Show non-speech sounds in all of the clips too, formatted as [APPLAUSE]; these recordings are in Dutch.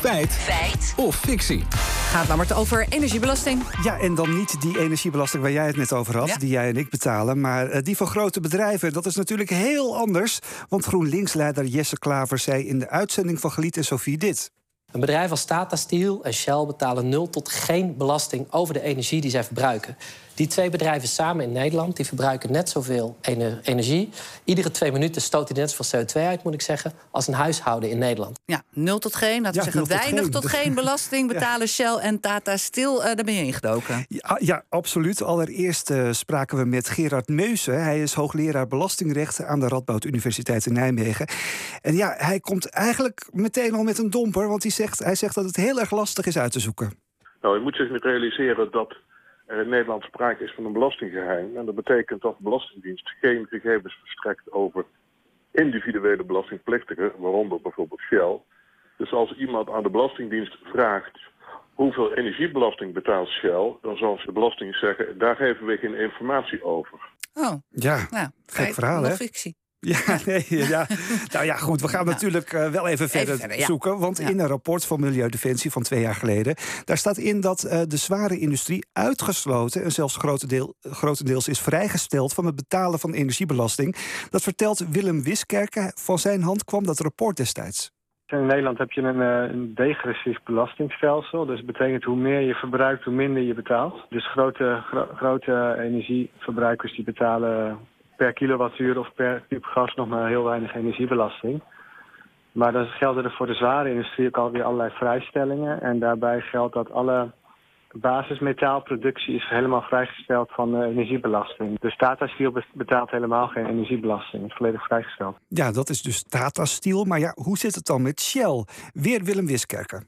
Feit. Feit. Of fictie. Gaat Lammert over energiebelasting. Ja, en dan niet die energiebelasting waar jij het net over had, Ja. die jij en ik betalen, maar eh, die van grote bedrijven. Dat is natuurlijk heel anders. Want GroenLinks-leider Jesse Klaver zei in de uitzending van Geliet en Sophie dit. Een bedrijf als Tata Steel en Shell betalen nul tot geen belasting over de energie die zij verbruiken. Die twee bedrijven samen in Nederland die verbruiken net zoveel ene- energie. Iedere twee minuten stoot die net zoveel CO2 uit, moet ik zeggen, als een huishouden in Nederland. Ja, nul tot geen. Laten we Ja, zeggen, tot weinig geen. tot geen belasting [LAUGHS] betalen Shell en Tata Steel. Eh, daar ben je ingedoken. Ja, ja absoluut. Allereerst eh, spraken we met Gerard Meusen. Hij is hoogleraar belastingrecht aan de Radboud Universiteit in Nijmegen. En ja, hij komt eigenlijk meteen al met een domper, want hij zegt, hij zegt dat het heel erg lastig is uit te zoeken. Nou, je moet zich realiseren dat er in Nederland sprake is van een belastinggeheim. En dat betekent dat de Belastingdienst geen gegevens verstrekt over individuele belastingplichtigen, waaronder bijvoorbeeld Shell. Dus als iemand aan de Belastingdienst vraagt hoeveel energiebelasting betaalt Shell, dan zal ze de Belasting zeggen, daar geven we geen informatie over. Oh, Ja, nou, gek verhaal, hè? fictie. Ja, [LAUGHS] nee, ja. Nou ja, goed. We gaan natuurlijk eh, wel even verder, verder, ja. zoeken. Want Ja. in een rapport van Milieudefensie van twee jaar geleden... daar staat in dat eh, de zware industrie uitgesloten... en zelfs grotendeel, grotendeels is vrijgesteld van het betalen van energiebelasting. Dat vertelt Willem Wiskerke. Van zijn hand kwam dat rapport destijds. In Nederland heb je een, eh, een degressief belastingstelsel. Dus dat betekent hoe meer je verbruikt, hoe minder je betaalt. Dus grote, gro- grote energieverbruikers die betalen per kilowattuur of per kuub gas nog maar heel weinig energiebelasting. Maar dan gelden er voor de zware industrie ook alweer allerlei vrijstellingen. En daarbij geldt dat alle basismetaalproductie is helemaal vrijgesteld van eh, energiebelasting. Dus Tata Steel be- betaalt helemaal geen energiebelasting. Het is volledig vrijgesteld. Ja, dat is dus Tata Steel. Maar ja, hoe zit het dan met Shell? Weer Willem Wiskerke.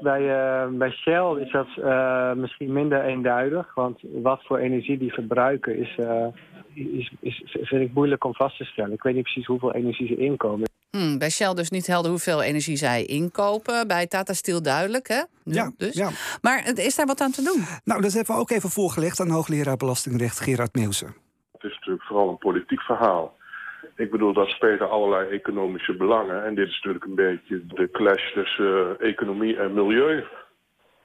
Bij, eh, bij Shell is dat eh, misschien minder eenduidig. Want wat voor energie die verbruiken is, eh, is, is, vind ik moeilijk om vast te stellen. Ik weet niet precies hoeveel energie ze inkomen. Hmm, bij Shell dus niet helder hoeveel energie zij inkopen. Bij Tata Steel duidelijk, hè? Nu Ja, dus. ja. Maar is daar wat aan te doen? Nou, dat hebben we ook even voorgelegd aan hoogleraar belastingrecht Gerard Meusen. Het is natuurlijk vooral een politiek verhaal. Ik bedoel, daar spelen allerlei economische belangen. En dit is natuurlijk een beetje de clash tussen eh, economie en milieu.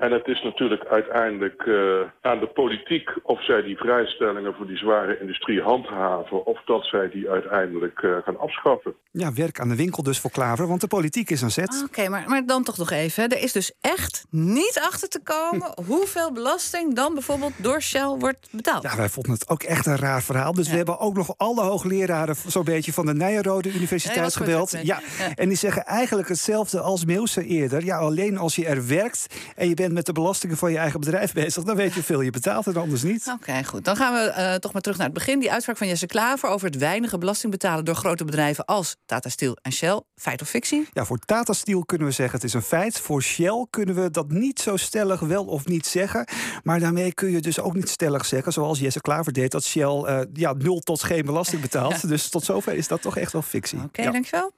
En het is natuurlijk uiteindelijk eh, aan de politiek of zij die vrijstellingen voor die zware industrie handhaven. Of dat zij die uiteindelijk eh, gaan afschaffen. Ja, werk aan de winkel dus voor Klaver, want de politiek is aan zet. Oké, maar, maar dan toch nog even. hè. Er is dus echt niet achter te komen [LAUGHS] hoeveel belasting dan bijvoorbeeld door Shell wordt betaald. Ja, wij vonden het ook echt een raar verhaal. Dus we hebben ook nog alle hoogleraren zo'n beetje van de Nijenrode Universiteit gebeld. ja. en die zeggen eigenlijk hetzelfde als Meeuwse eerder. Ja, alleen als je er werkt en je bent met de belastingen van je eigen bedrijf bezig, dan weet je hoeveel je betaalt en anders niet. Oké, goed. Dan gaan we eh, toch maar terug naar het begin. Die uitspraak van Jesse Klaver over het weinige belasting betalen door grote bedrijven als Tata Steel en Shell. Feit of fictie? Ja, voor Tata Steel kunnen we zeggen het is een feit. Voor Shell kunnen we dat niet zo stellig wel of niet zeggen. Maar daarmee kun je dus ook niet stellig zeggen, zoals Jesse Klaver deed, dat Shell eh, ja, nul tot geen belasting betaalt. Dus tot zover is dat toch echt wel fictie. Oké, Ja. dankjewel.